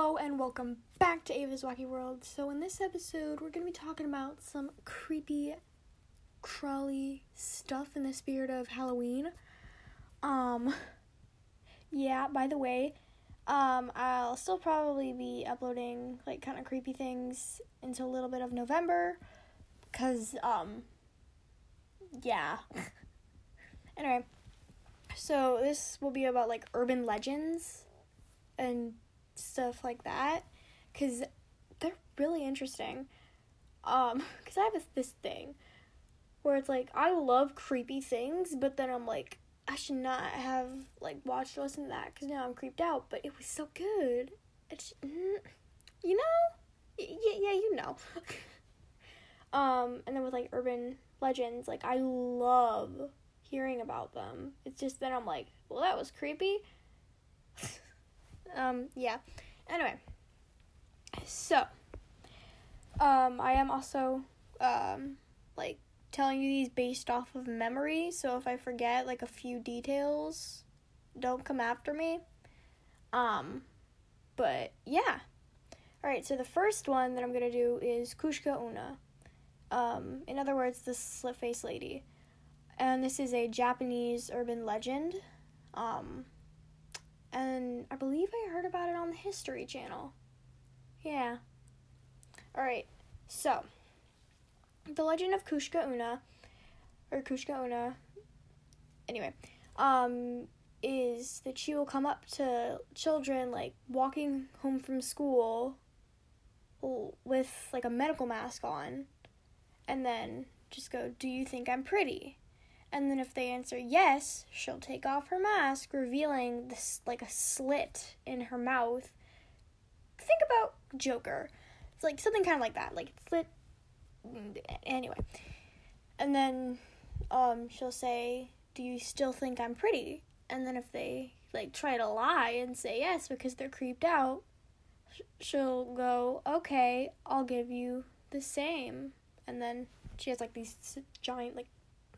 Hello and welcome back to Ava's Wacky World. So in this episode, we're going to be talking about some creepy, crawly stuff in the spirit of Halloween. Um, yeah. By the way, um, I'll still probably be uploading like kind of creepy things into a little bit of November, cause um, yeah. anyway, so this will be about like urban legends and stuff like that because they're really interesting. Um because i have this thing where it's like i love creepy things but then i'm like i should not have like watched or listened to that because now i'm creeped out but it was so good. It's mm, you know? Yeah yeah you know. Um and then with like urban legends like i love hearing about them. It's just that i'm like well that was creepy um, yeah. Anyway, so um, I am also um, like telling you these based off of memory. So if I forget like a few details, don't come after me. Um, but yeah. All right. So the first one that I'm gonna do is Kushka Una. Um, in other words, the slit face lady, and this is a Japanese urban legend. Um, and I believe I heard about it on the History Channel. Yeah. Alright, so the legend of Kushka Una, or Kushka Una, anyway, um, is that she will come up to children like walking home from school with like a medical mask on and then just go, Do you think I'm pretty? And then if they answer yes, she'll take off her mask, revealing this like a slit in her mouth. Think about Joker. It's like something kind of like that, like slit. Anyway, and then um, she'll say, "Do you still think I'm pretty?" And then if they like try to lie and say yes because they're creeped out, she'll go, "Okay, I'll give you the same." And then she has like these giant, like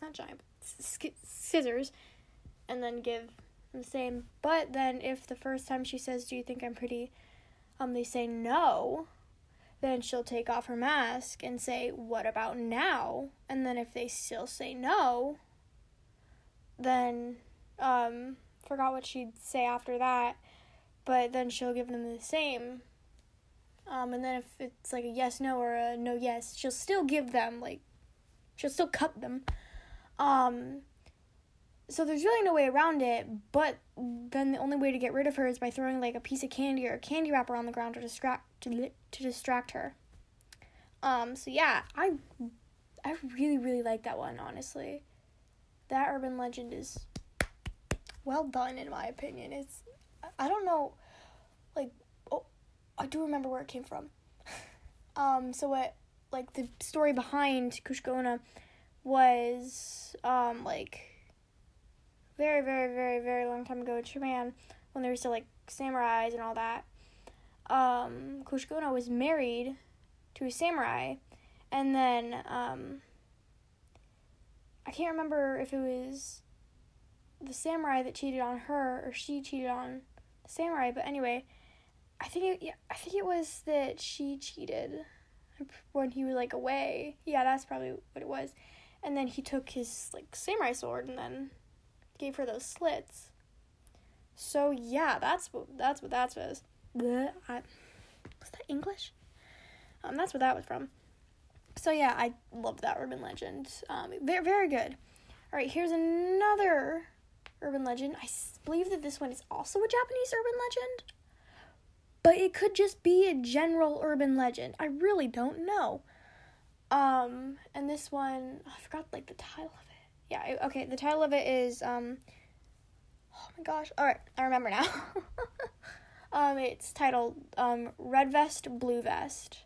not giant, scissors and then give the same. But then if the first time she says, "Do you think I'm pretty?" um they say no, then she'll take off her mask and say, "What about now?" And then if they still say no, then um forgot what she'd say after that, but then she'll give them the same. Um and then if it's like a yes no or a no yes, she'll still give them like she'll still cut them. Um, so there's really no way around it, but then the only way to get rid of her is by throwing like a piece of candy or a candy wrapper on the ground to distract to, to distract her. Um, so yeah, I I really really like that one honestly. That urban legend is well done in my opinion. It's I don't know like oh I do remember where it came from. um, so what like the story behind Kushka Una was um like very very very very long time ago in Japan when there was still like samurais and all that. Um, was married to a samurai, and then um, I can't remember if it was the samurai that cheated on her or she cheated on the samurai. But anyway, I think it, yeah, I think it was that she cheated when he was like away. Yeah, that's probably what it was and then he took his like samurai sword and then gave her those slits. So yeah, that's what that's what that was. Bleh, was that English? Um, that's what that was from. So yeah, I love that urban legend. Um, very very good. All right, here's another urban legend. I believe that this one is also a Japanese urban legend, but it could just be a general urban legend. I really don't know. Um, and this one, oh, I forgot like the title of it. Yeah, okay, the title of it is um Oh my gosh. All right, I remember now. um it's titled um Red Vest Blue Vest.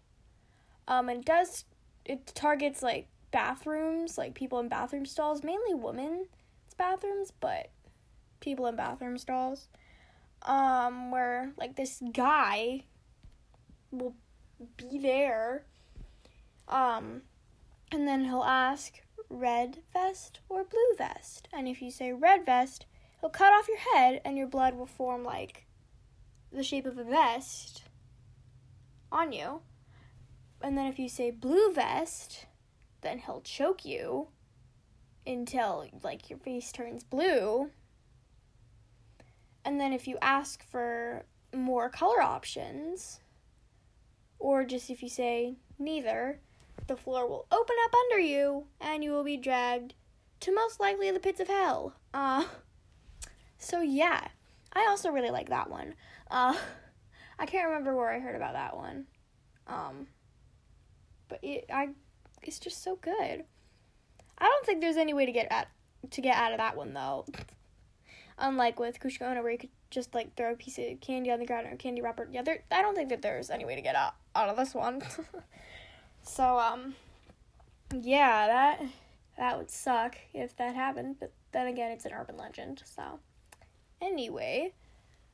Um and it does it targets like bathrooms, like people in bathroom stalls, mainly women's bathrooms, but people in bathroom stalls. Um where like this guy will be there um, and then he'll ask red vest or blue vest. And if you say red vest, he'll cut off your head and your blood will form like the shape of a vest. on you. And then if you say blue vest, then he'll choke you until like your face turns blue. And then if you ask for more color options, or just if you say neither, the floor will open up under you and you will be dragged to most likely the pits of hell. Uh so yeah, I also really like that one. Uh I can't remember where I heard about that one. Um but it I it's just so good. I don't think there's any way to get at to get out of that one though. Unlike with Kushika Onna, where you could just like throw a piece of candy on the ground or candy wrapper. Yeah, there. I don't think that there's any way to get out out of this one. so um, yeah, that that would suck if that happened. But then again, it's an urban legend. So anyway,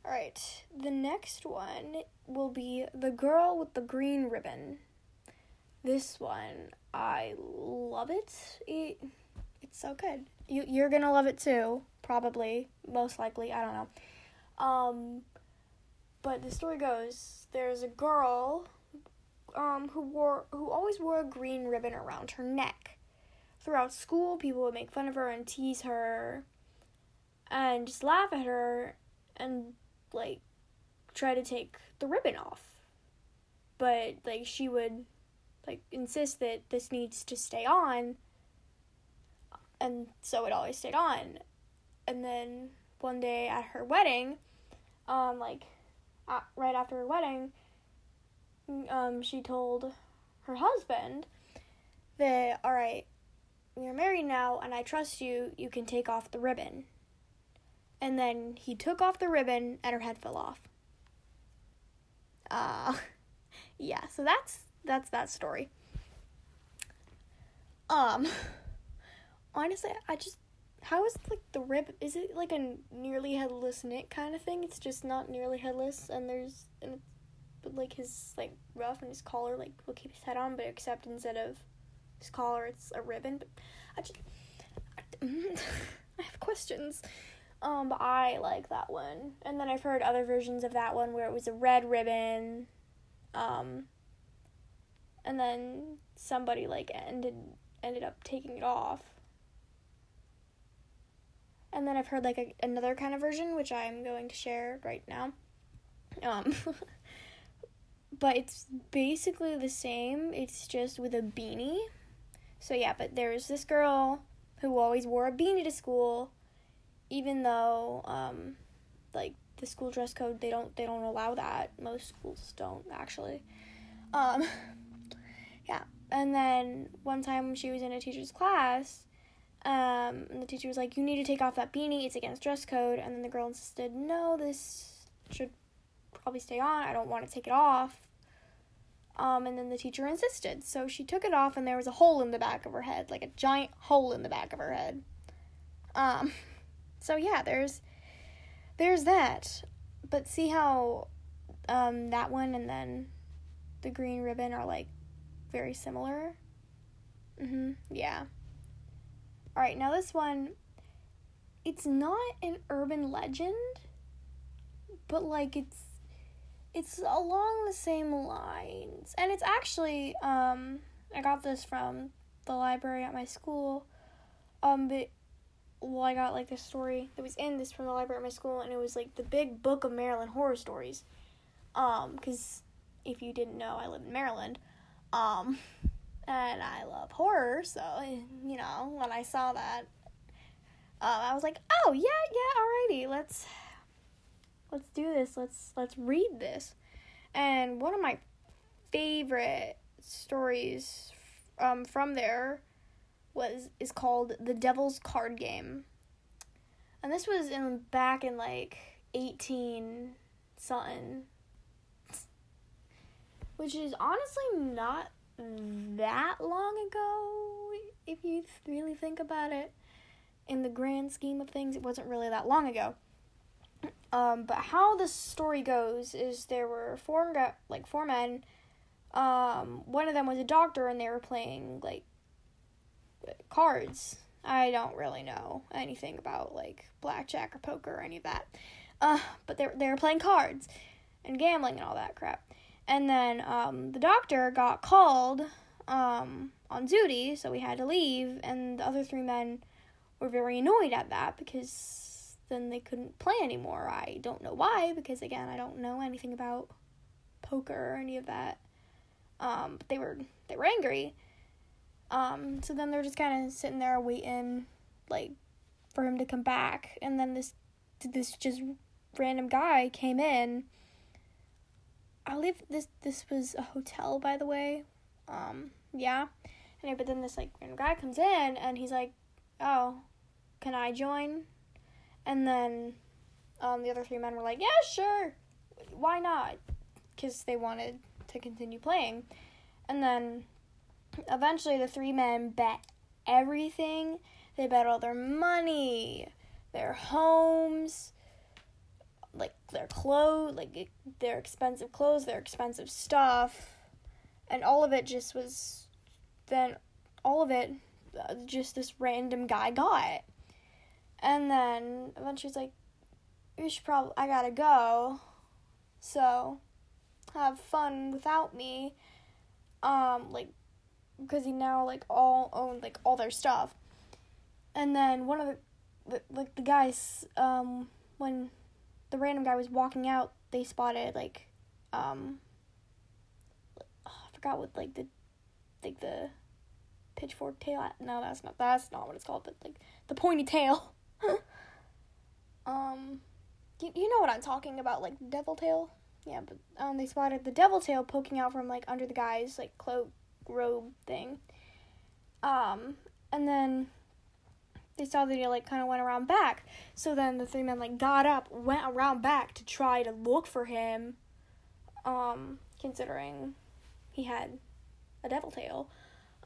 all right. The next one will be the girl with the green ribbon. This one, I love it. It it's so good. You you're gonna love it too, probably, most likely. I don't know. Um, but the story goes there's a girl um, who wore who always wore a green ribbon around her neck. Throughout school, people would make fun of her and tease her and just laugh at her and like try to take the ribbon off. But like she would like insist that this needs to stay on and so it always stayed on. And then one day at her wedding, um, like uh, right after her wedding, um, she told her husband that, all right, we're married now and I trust you, you can take off the ribbon. And then he took off the ribbon and her head fell off. Uh, yeah, so that's that's that story. Um, honestly, I just how is like the rib? Is it like a Nearly Headless Nick kind of thing? It's just not nearly headless, and there's and it's, but like his like ruff and his collar like will keep his head on, but except instead of his collar, it's a ribbon. But I just I, have questions. Um, but I like that one, and then I've heard other versions of that one where it was a red ribbon, um, and then somebody like ended ended up taking it off and then I've heard like a, another kind of version, which I'm going to share right now. Um, but it's basically the same. It's just with a beanie. So yeah, but there's this girl who always wore a beanie to school, even though um, like the school dress code they don't they don't allow that. Most schools don't actually. Um, yeah, and then one time she was in a teacher's class um, and the teacher was like, "You need to take off that beanie. It's against dress code." And then the girl insisted, "No, this should probably stay on. I don't want to take it off." Um, and then the teacher insisted, so she took it off, and there was a hole in the back of her head, like a giant hole in the back of her head. Um, so yeah, there's there's that. But see how um that one and then the green ribbon are like very similar. Mhm. Yeah. All right, now this one, it's not an urban legend, but like it's it's along the same lines, and it's actually um I got this from the library at my school, um but well I got like this story that was in this from the library at my school, and it was like the Big Book of Maryland horror stories, um because if you didn't know, I live in Maryland, um and I love horror, so you know when I saw that, um, I was like, oh yeah, yeah, alrighty, let's let's do this. Let's let's read this. And one of my favorite stories um, from there was is called The Devil's Card Game. And this was in back in like 18 something. Which is honestly not that long ago, if you really think about it. In the grand scheme of things, it wasn't really that long ago. Um, but how the story goes is there were four like four men. Um, one of them was a doctor, and they were playing like cards. I don't really know anything about like blackjack or poker or any of that. Uh, but they they were playing cards and gambling and all that crap. And then um, the doctor got called um, on duty, so we had to leave. And the other three men were very annoyed at that because then they couldn't play anymore. I don't know why, because again, I don't know anything about poker or any of that. Um, but they were they were angry. Um, so then they're just kind of sitting there waiting, like, for him to come back. And then this this just random guy came in. I believe this this was a hotel, by the way. Um, yeah. Anyway, but then this like random guy comes in and he's like, "Oh, can I join?" And then um, the other three men were like, "Yeah, sure. Why not?" Because they wanted to continue playing. And then eventually the three men bet everything. They bet all their money, their homes, like their clothes, like their expensive clothes, their expensive stuff, and all of it just was then all of it uh, just this random guy got. And then eventually he's like, "You should probably I gotta go, so have fun without me." Um, like because he now like all owned like all their stuff. And then one of the, the like the guys um when the random guy was walking out, they spotted like um I forgot what like the like the pitchfork tail. No, that's not that's not what it's called, but like the pointy tail. um you, you know what I'm talking about, like devil tail? Yeah, but um they spotted the devil tail poking out from like under the guy's like cloak robe thing. Um, and then they saw that he like kind of went around back. So then the three men like got up, went around back to try to look for him. Um, considering he had a devil tail.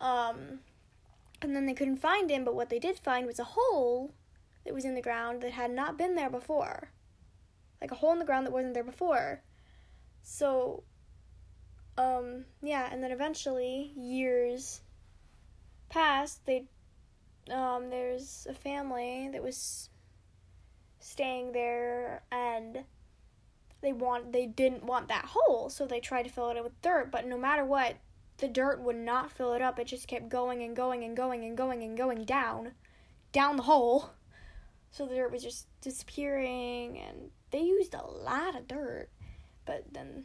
Um, and then they couldn't find him, but what they did find was a hole that was in the ground that had not been there before. Like a hole in the ground that wasn't there before. So um, yeah, and then eventually, years passed, they, um, there's a family that was staying there and they want they didn't want that hole so they tried to fill it up with dirt but no matter what the dirt would not fill it up it just kept going and going and going and going and going down down the hole so the dirt was just disappearing and they used a lot of dirt but then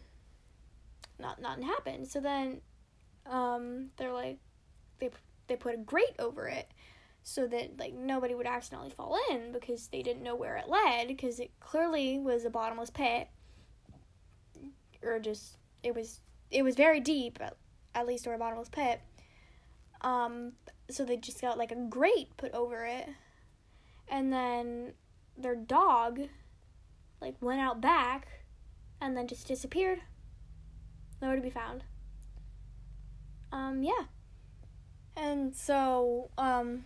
not nothing happened. So then um, they're like they they put a grate over it so that like nobody would accidentally fall in because they didn't know where it led because it clearly was a bottomless pit or just it was it was very deep at, at least or a bottomless pit um so they just got like a grate put over it and then their dog like went out back and then just disappeared nowhere to be found. Um, yeah. And so, um,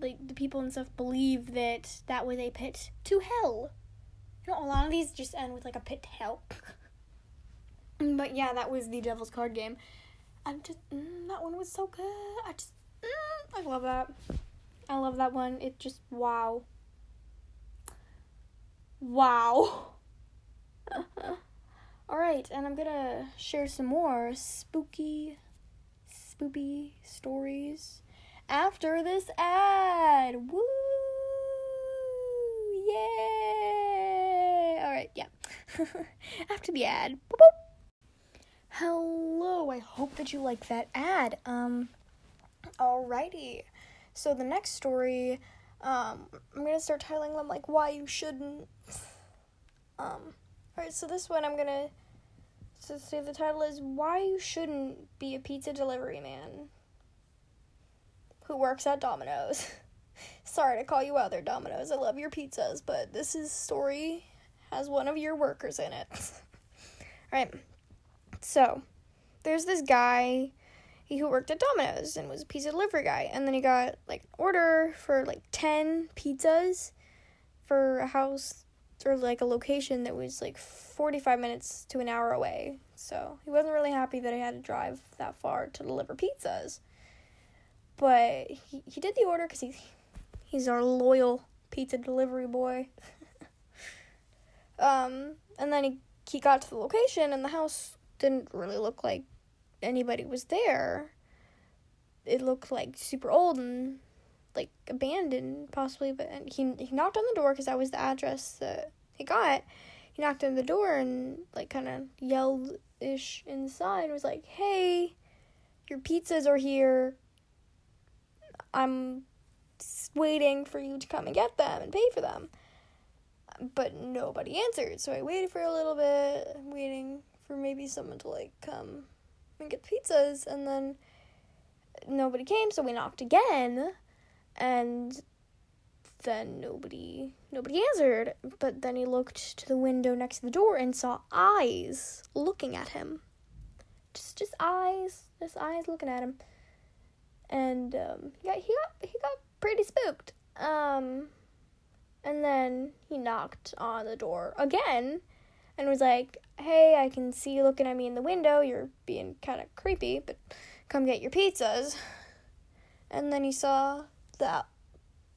like, the people and stuff believe that that was a pit to hell. You know, a lot of these just end with, like, a pit to hell. but yeah, that was the Devil's Card game. I'm just, mm, that one was so good. I just, mm, I love that. I love that one. It just, wow. Wow. Alright, and I'm gonna share some more spooky, spooky stories after this ad. Woo! Yay! Alright, yeah. after the ad. Boop, boop. Hello, I hope that you like that ad. Um, alrighty. So the next story, um, I'm gonna start titling them like why you shouldn't. Um, alright, so this one I'm gonna so say the title is Why You Shouldn't Be a Pizza Delivery Man Who Works at Domino's. Sorry to call you out there, Domino's. I love your pizzas, but this is story has one of your workers in it. Alright. So there's this guy who worked at Domino's and was a pizza delivery guy. And then he got like an order for like 10 pizzas for a house or like a location that was like 45 minutes to an hour away. So he wasn't really happy that I had to drive that far to deliver pizzas. But he, he did the order because he, he's our loyal pizza delivery boy. um, and then he, he got to the location and the house didn't really look like anybody was there. It looked like super old and like abandoned, possibly. But he he knocked on the door because that was the address that he got. He knocked on the door and like kind of yelled ish inside. And was like, "Hey, your pizzas are here. I'm waiting for you to come and get them and pay for them." But nobody answered, so I waited for a little bit, waiting for maybe someone to like come and get pizzas, and then nobody came, so we knocked again, and then nobody nobody answered. But then he looked to the window next to the door and saw eyes looking at him. Just just eyes, just eyes looking at him. And um, he got he got he got pretty spooked. Um, and then he knocked on the door again and was like, Hey, I can see you looking at me in the window. You're being kind of creepy, but come get your pizzas. And then he saw that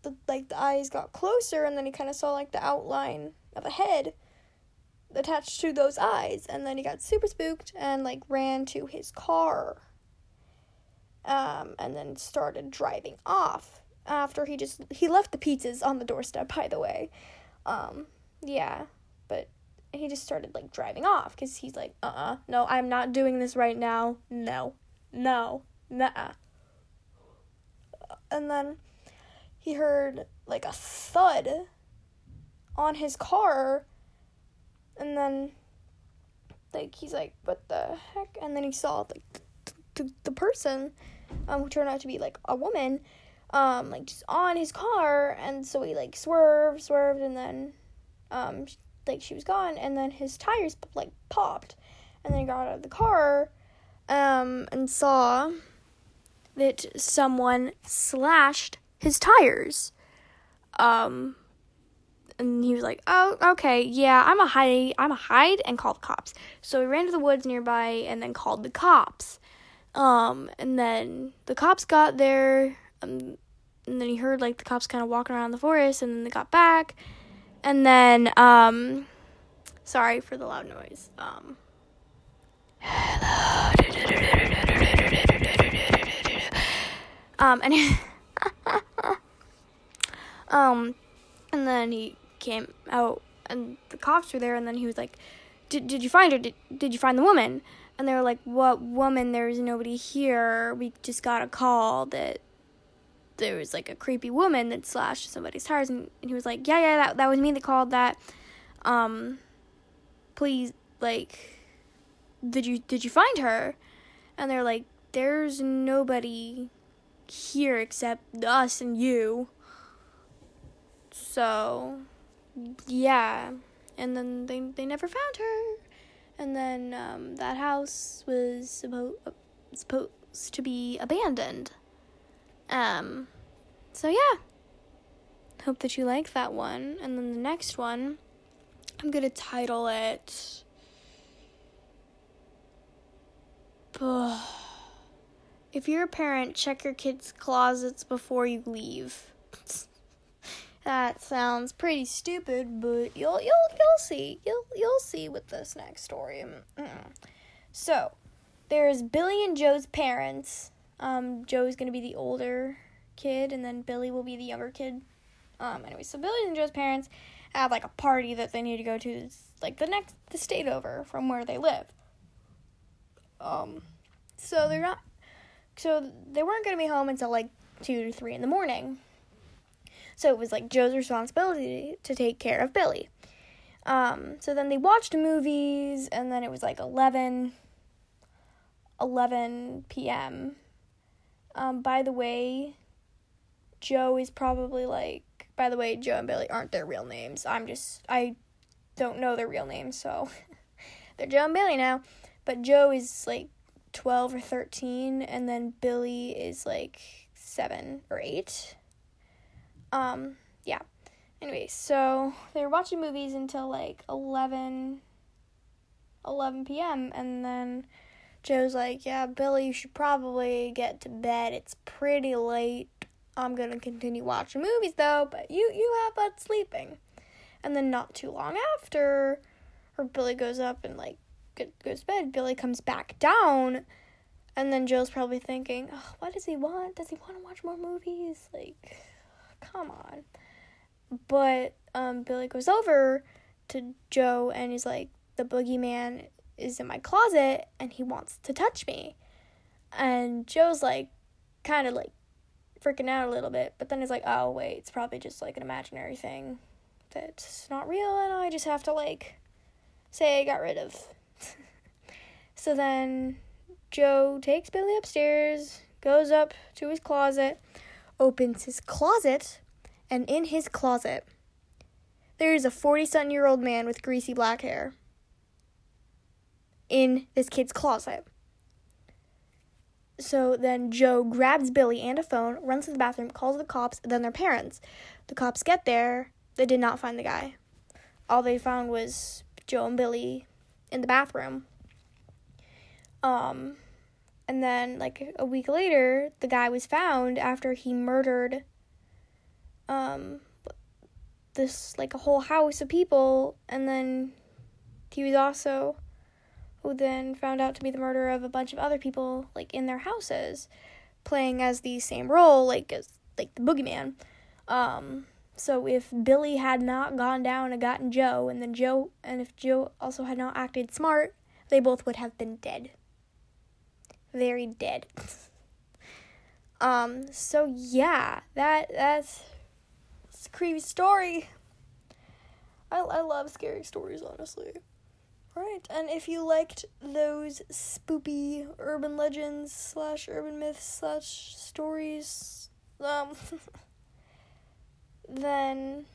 the like the eyes got closer and then he kind of saw like the outline of a head attached to those eyes and then he got super spooked and like ran to his car um, and then started driving off after he just he left the pizzas on the doorstep by the way um, yeah but he just started like driving off because he's like uh-uh no i'm not doing this right now. No no nah and then he heard like a thud on his car and then like he's like what the heck? And then he saw the, the person um who turned out to be like a woman um like just on his car and so he like swerved swerved and then um like she was gone and then his tires like popped and then he got out of the car um and saw that someone slashed his tires. Um and he was like oh okay yeah i'm a hide i'm a hide and call the cops. So he ran to the woods nearby and then called the cops. Um and then the cops got there um, and then he heard like the cops kind of walking around the forest and then they got back and then, um, sorry for the loud noise. Um, hello. Um, and um, and then he came out, and the cops were there, and then he was like, "Did did you find her? Did did you find the woman?" And they were like, "What woman? There's nobody here. We just got a call that there was like a creepy woman that slashed somebody's tires and, and he was like yeah yeah that, that was me that called that. Um please like did you did you find her? And they're like there's nobody here except us and you. So yeah. And then they they never found her. And then um, that house was supposed supposed to be abandoned um, so yeah. Hope that you like that one. And then the next one, I'm gonna title it. If you're a parent, check your kids' closets before you leave. that sounds pretty stupid, but you'll you'll you'll see. You'll you'll see with this next story. Mm-mm. So, there's Billy and Joe's parents um, Joe's gonna be the older kid, and then Billy will be the younger kid. Um, anyway, so Billy and Joe's parents have like a party that they need to go to, it's like the next the state over from where they live. Um, so they're not, so they weren't gonna be home until like two to three in the morning. So it was like Joe's responsibility to take care of Billy. Um, so then they watched movies, and then it was like 11, 11 p.m. Um, by the way, Joe is probably like, by the way, Joe and Billy aren't their real names. I'm just, I don't know their real names, so they're Joe and Billy now. But Joe is like 12 or 13, and then Billy is like 7 or 8. Um, yeah. Anyway, so they were watching movies until like 11, 11 p.m., and then Joe's like, Yeah, Billy, you should probably get to bed. It's pretty late. I'm gonna continue watching movies though, but you you have fun sleeping. And then not too long after, or Billy goes up and like goes to bed. Billy comes back down, and then Joe's probably thinking, oh, "What does he want? Does he want to watch more movies? Like, come on." But um, Billy goes over to Joe and he's like, "The boogeyman is in my closet, and he wants to touch me." And Joe's like, kind of like freaking out a little bit, but then he's like, "Oh wait, it's probably just like an imaginary thing that's not real, and I just have to like." say I got rid of. so then Joe takes Billy upstairs, goes up to his closet, opens his closet, and in his closet, there is a 40 something year old man with greasy black hair in this kid's closet. So then Joe grabs Billy and a phone, runs to the bathroom, calls the cops, then their parents. The cops get there, they did not find the guy. All they found was Joe and Billy in the bathroom. Um, and then like a week later, the guy was found after he murdered um this like a whole house of people and then he was also who then found out to be the murderer of a bunch of other people like in their houses playing as the same role like as like the boogeyman um so if Billy had not gone down and gotten Joe, and then Joe, and if Joe also had not acted smart, they both would have been dead. Very dead. um. So yeah, that that's, it's a creepy story. I I love scary stories, honestly. Right, and if you liked those spoopy urban legends slash urban myths slash stories, um. then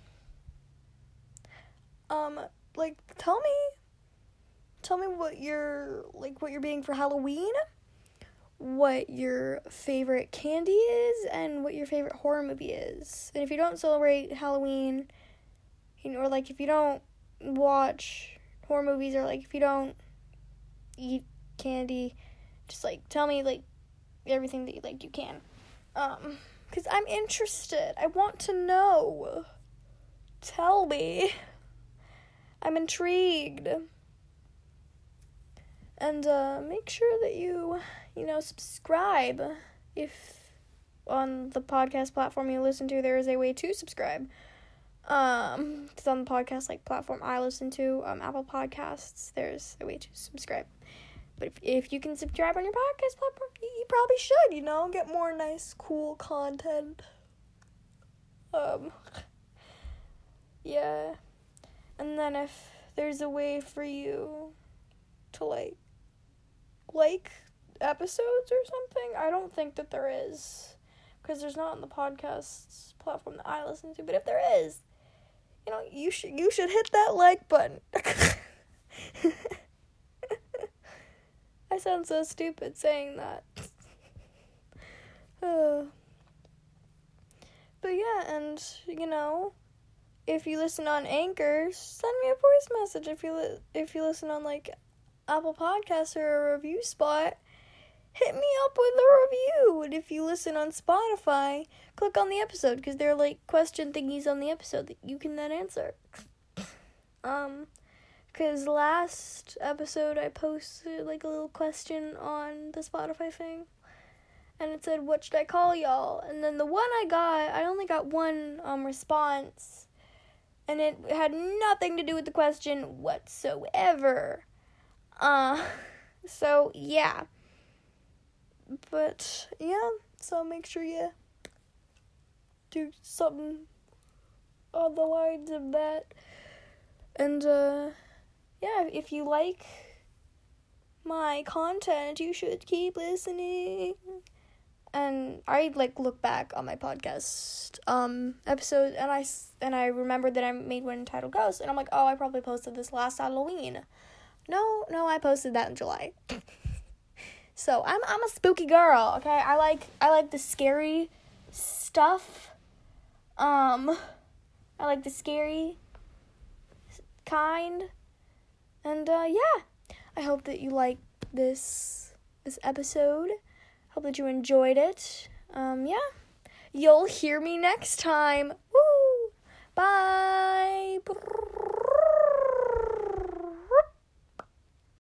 um like tell me tell me what you're like what you're being for Halloween, what your favorite candy is and what your favorite horror movie is. And if you don't celebrate Halloween, you know, or like if you don't watch horror movies or like if you don't eat candy, just like tell me like everything that you like you can. Um because I'm interested. I want to know. Tell me. I'm intrigued. And uh, make sure that you, you know, subscribe if on the podcast platform you listen to there is a way to subscribe. Um, on the podcast like platform I listen to, um, Apple Podcasts. There's a way to subscribe. But if, if you can subscribe on your podcast platform, you, you probably should, you know, get more nice, cool content. Um, yeah. And then if there's a way for you to like like episodes or something, I don't think that there is because there's not on the podcast platform that I listen to. But if there is, you know, you should you should hit that like button. I sound so stupid saying that. uh. But yeah, and you know, if you listen on Anchor, send me a voice message. If you li- if you listen on like Apple Podcasts or a review spot, hit me up with a review. And if you listen on Spotify, click on the episode because there are like question thingies on the episode that you can then answer. um, because last episode I posted like a little question on the Spotify thing. And it said, What should I call y'all? And then the one I got, I only got one um, response. And it had nothing to do with the question whatsoever. Uh, so yeah. But yeah, so make sure you do something on the lines of that. And uh yeah, if you like my content, you should keep listening. And I like look back on my podcast um episode and I and I remember that I made one entitled Ghost and I'm like, "Oh, I probably posted this last Halloween." No, no, I posted that in July. so, I'm I'm a spooky girl, okay? I like I like the scary stuff. Um I like the scary kind and uh, yeah, I hope that you like this this episode. Hope that you enjoyed it. Um, yeah, you'll hear me next time. Woo! Bye.